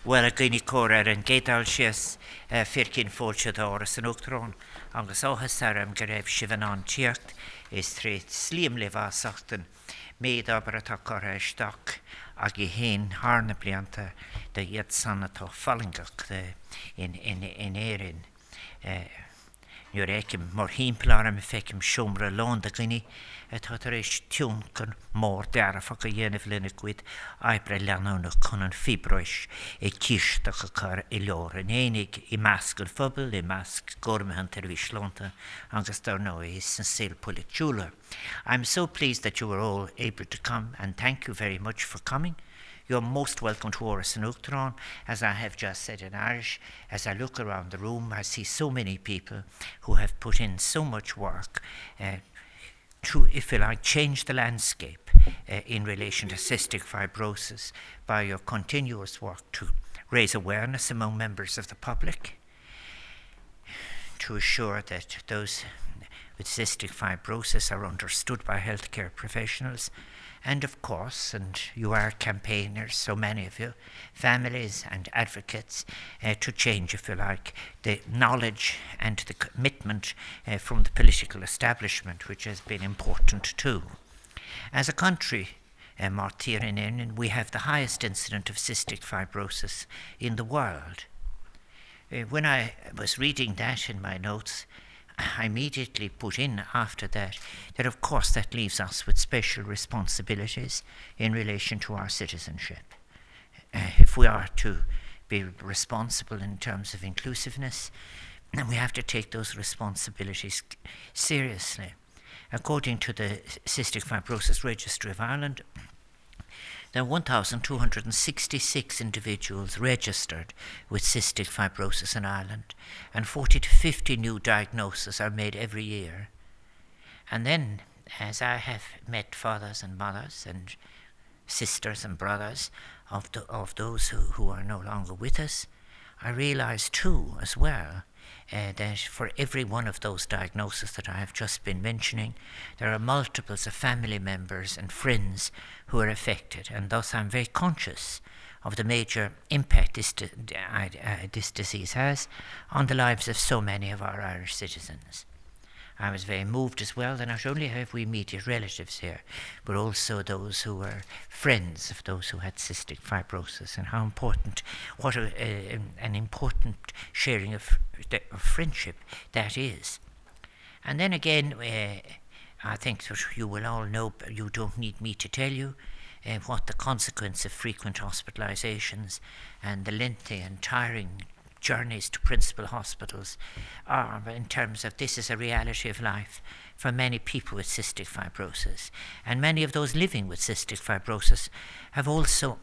bhfuil a gcuoine cóir ar an gédáil sios fircinn fóse áras an Urón, agus áhas am go raibh si bhan an tíocht is trí slíam le bhásachtain méad abair atá choéisisteach a i héon hána blianta de iad sanna tá fallingach in éan. E, Nuair éicim mar híimplaar me feiceim siomra lán a tá tar éis tún gon mór dearafa go dhéanamh lena cuid ebre leanúna chun an fibrois i tíisteach a chur i leor an énig i measc an fphobal i measc gormahan tar bhíslánta agus dar nó is an sil politúla. I'm so pleased that you were all able to come and thank you very much for coming. You're most welcome to Áras an Uachtaráin, as I have just said in Irish. As I look around the room, I see so many people who have put in so much work uh, to, if you like, change the landscape uh, in relation to cystic fibrosis by your continuous work to raise awareness among members of the public, to assure that those with cystic fibrosis are understood by healthcare professionals, and of course, and you are campaigners, so many of you, families and advocates, uh, to change, if you like, the knowledge and the commitment uh, from the political establishment, which has been important too. As a country, uh, Martyrin, we have the highest incident of cystic fibrosis in the world. Uh, when I was reading that in my notes, immediately put in after that that, of course, that leaves us with special responsibilities in relation to our citizenship. Uh, if we are to be responsible in terms of inclusiveness, then we have to take those responsibilities seriously. According to the Cystic Fibrosis Registry of Ireland, there are 1,266 individuals registered with cystic fibrosis in Ireland, and 40 to 50 new diagnoses are made every year. And then, as I have met fathers and mothers and sisters and brothers of, the, of those who, who are no longer with us, I realize too, as well, uh, that for every one of those diagnoses that I have just been mentioning, there are multiples of family members and friends who are affected, and thus I'm very conscious of the major impact this, di- uh, this disease has on the lives of so many of our Irish citizens. I was very moved as well that not only have we immediate relatives here, but also those who were friends of those who had cystic fibrosis, and how important, what a, an important sharing of, of, friendship that is. And then again, uh, I think that you will all know, but you don't need me to tell you, uh, what the consequence of frequent hospitalizations and the lengthy and tiring journeys to principal hospitals are in terms of this is a reality of life for many people with cystic fibrosis. And many of those living with cystic fibrosis have also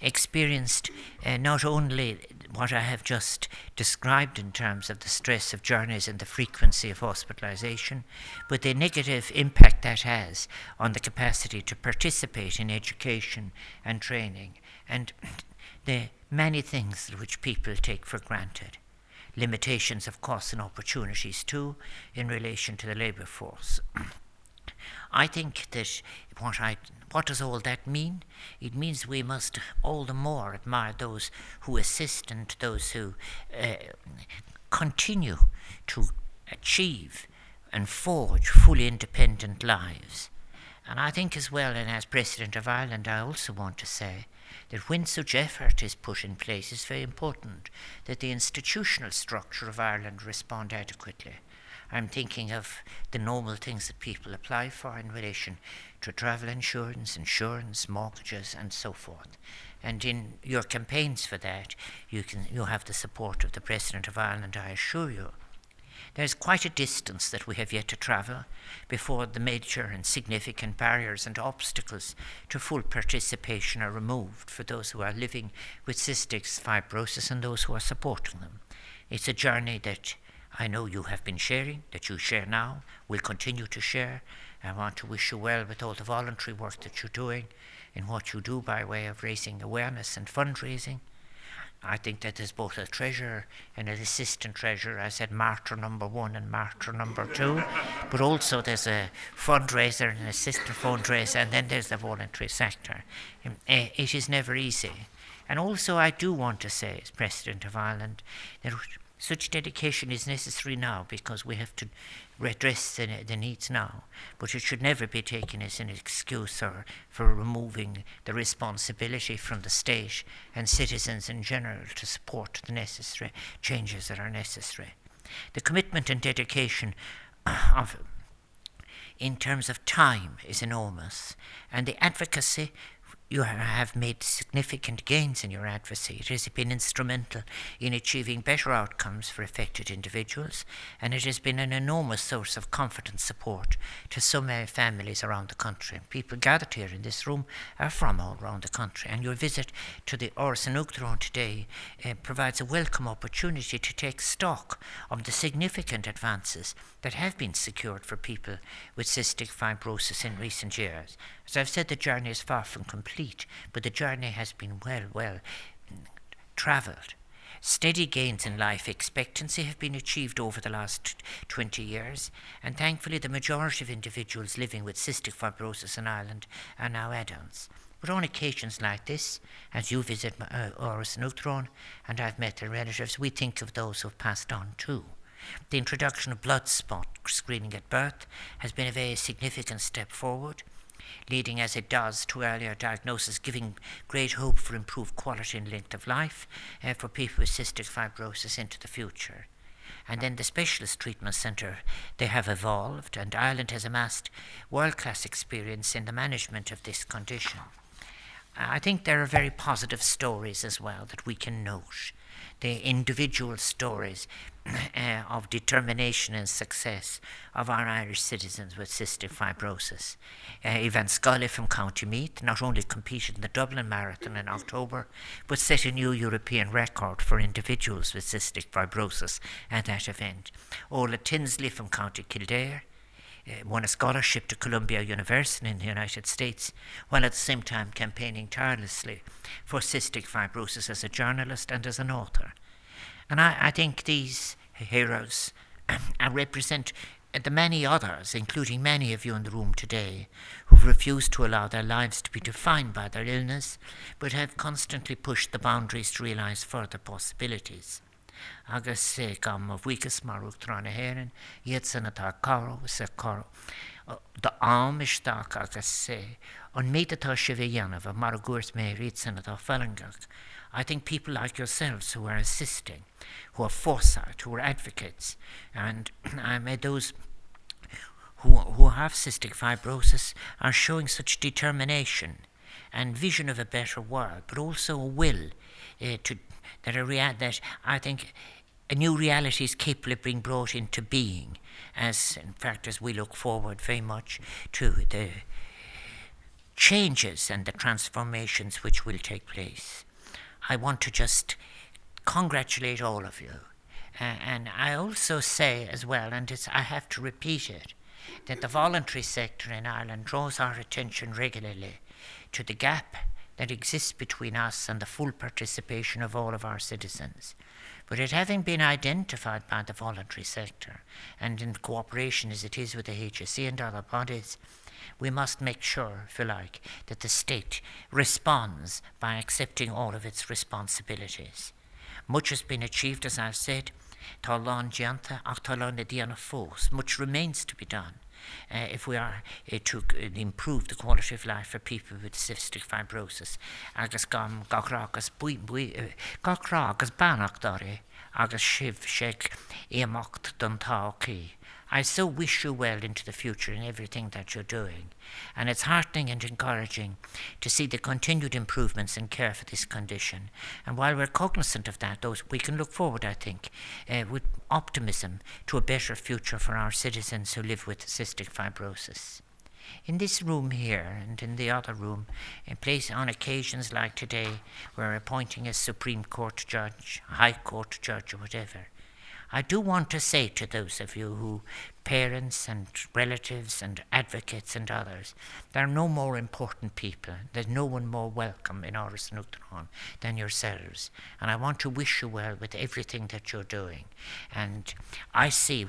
experienced uh, not only what I have just described in terms of the stress of journeys and the frequency of hospitalization, but the negative impact that has on the capacity to participate in education and training and the many things which people take for granted. Limitations of costs and opportunities too in relation to the labour force. I think that what I what does all that mean? It means we must all the more admire those who assist and those who uh, continue to achieve and forge fully independent lives. And I think as well, and as President of Ireland, I also want to say that when such effort is put in place, it's very important that the institutional structure of Ireland respond adequately. I'm thinking of the normal things that people apply for in relation to travel insurance, insurance, mortgages, and so forth. And in your campaigns for that, you can you have the support of the President of Ireland, I assure you. There's quite a distance that we have yet to travel before the major and significant barriers and obstacles to full participation are removed for those who are living with cystic fibrosis and those who are supporting them. It's a journey that I know you have been sharing, that you share now, will continue to share. I want to wish you well with all the voluntary work that you're doing in what you do by way of raising awareness and fundraising. I think that there's both a treasurer and an assistant treasurer. I said martyr number one and martyr number two, but also there's a fundraiser and an assistant fundraiser, and then there's the voluntary sector. Um, eh, it is never easy, And also, I do want to say, as President of Ireland, that such dedication is necessary now because we have to redress the, the, needs now, but it should never be taken as an excuse or for removing the responsibility from the state and citizens in general to support the necessary changes that are necessary. The commitment and dedication of in terms of time is enormous, and the advocacy you have made significant gains in your advocacy. It has been instrumental in achieving better outcomes for affected individuals, and it has been an enormous source of confidence support to so many families around the country. People gathered here in this room are from all around the country, and your visit to the Áras an Uachtaráin today uh, provides a welcome opportunity to take stock of the significant advances that have been secured for people with cystic fibrosis in recent years. As I've said, the journey is far from complete, but the journey has been well, well travelled. Steady gains in life expectancy have been achieved over the last 20 years, and thankfully, the majority of individuals living with cystic fibrosis in Ireland are now adults. But on occasions like this, as you visit uh, Áras an Uachtaráin and I've met their relatives, we think of those who've passed on too. The introduction of blood spot screening at birth has been a very significant step forward leading as it does to earlier diagnosis, giving great hope for improved quality and length of life uh, for people with cystic fibrosis into the future. And then the specialist treatment centre, they have evolved, and Ireland has amassed world class experience in the management of this condition. I think there are very positive stories as well that we can note. The individual stories uh, of determination and success of our Irish citizens with cystic fibrosis. Uh, Ivan Scully from County Meath not only competed in the Dublin Marathon in October, but set a new European record for individuals with cystic fibrosis at that event. Orla Tinsley from County Kildare uh, won a scholarship to Columbia University in the United States, while at the same time campaigning tirelessly for cystic fibrosis as a journalist and as an author. And I, I think these heroes represent the many others, including many of you in the room today, who've refused to allow their lives to be defined by their illness, but have constantly pushed the boundaries to realise further possibilities. Agus sé gam a bhuichas marú trna héan, iad sanna tá caró sa caró. De am isteach agus sé, an méadtá se bhí dhéanamh mar a gúirt mé réad sanna tá. I think people like yourselves who are assisting, who are foresight, who are advocates, and I made those who, who have cystic fibrosis are showing such determination and vision of a better world, but also a will uh, to that a rea- that I think a new reality is capable of being brought into being. As in fact, as we look forward very much to the changes and the transformations which will take place. I want to just congratulate all of you. Uh, and I also say as well, and I have to repeat it, that the voluntary sector in Ireland draws our attention regularly to the gap that exists between us and the full participation of all of our citizens. But it having been identified by the voluntary sector, and in cooperation as it is with the HSE and other bodies, we must make sure, if you like, that the state responds by accepting all of its responsibilities. Much has been achieved, as I've said, much remains to be done. Uh, if we are uh, to uh, improve the quality of life for people with cystic fibrosis. agus gam gachrá agus gachrá agus banachdarí agus sibh sé éamacht don táí. I so wish you well into the future in everything that you're doing. And it's heartening and encouraging to see the continued improvements in care for this condition. And while we're cognizant of that, those, we can look forward, I think, uh, with optimism to a better future for our citizens who live with cystic fibrosis. In this room here and in the other room, in place on occasions like today, we're appointing a Supreme Court judge, High Court judge, or whatever. I do want to say to those of you who, parents and relatives and advocates and others, there are no more important people. There's no one more welcome in an Uachtaráin than yourselves. And I want to wish you well with everything that you're doing. And I see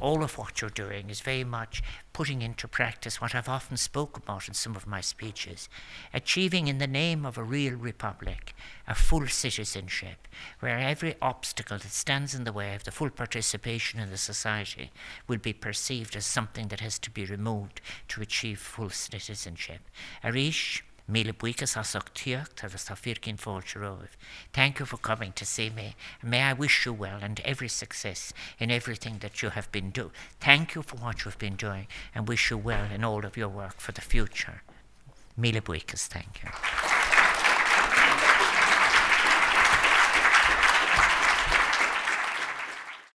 all of what you're doing is very much putting into practice what I've often spoken about in some of my speeches achieving in the name of a real republic a full citizenship, where every obstacle that stands in the way of the full participation in the society will be perceived as something that has to be removed to achieve full citizenship. Arish, buchas asach tíocht agus tá fircin fáilteróh. Thank you for coming to see me. May I wish you well and every success in everything that you have been doing. Thank you for what you've been doing and wish you well in all of your work for the future. Míle buchas, thank you.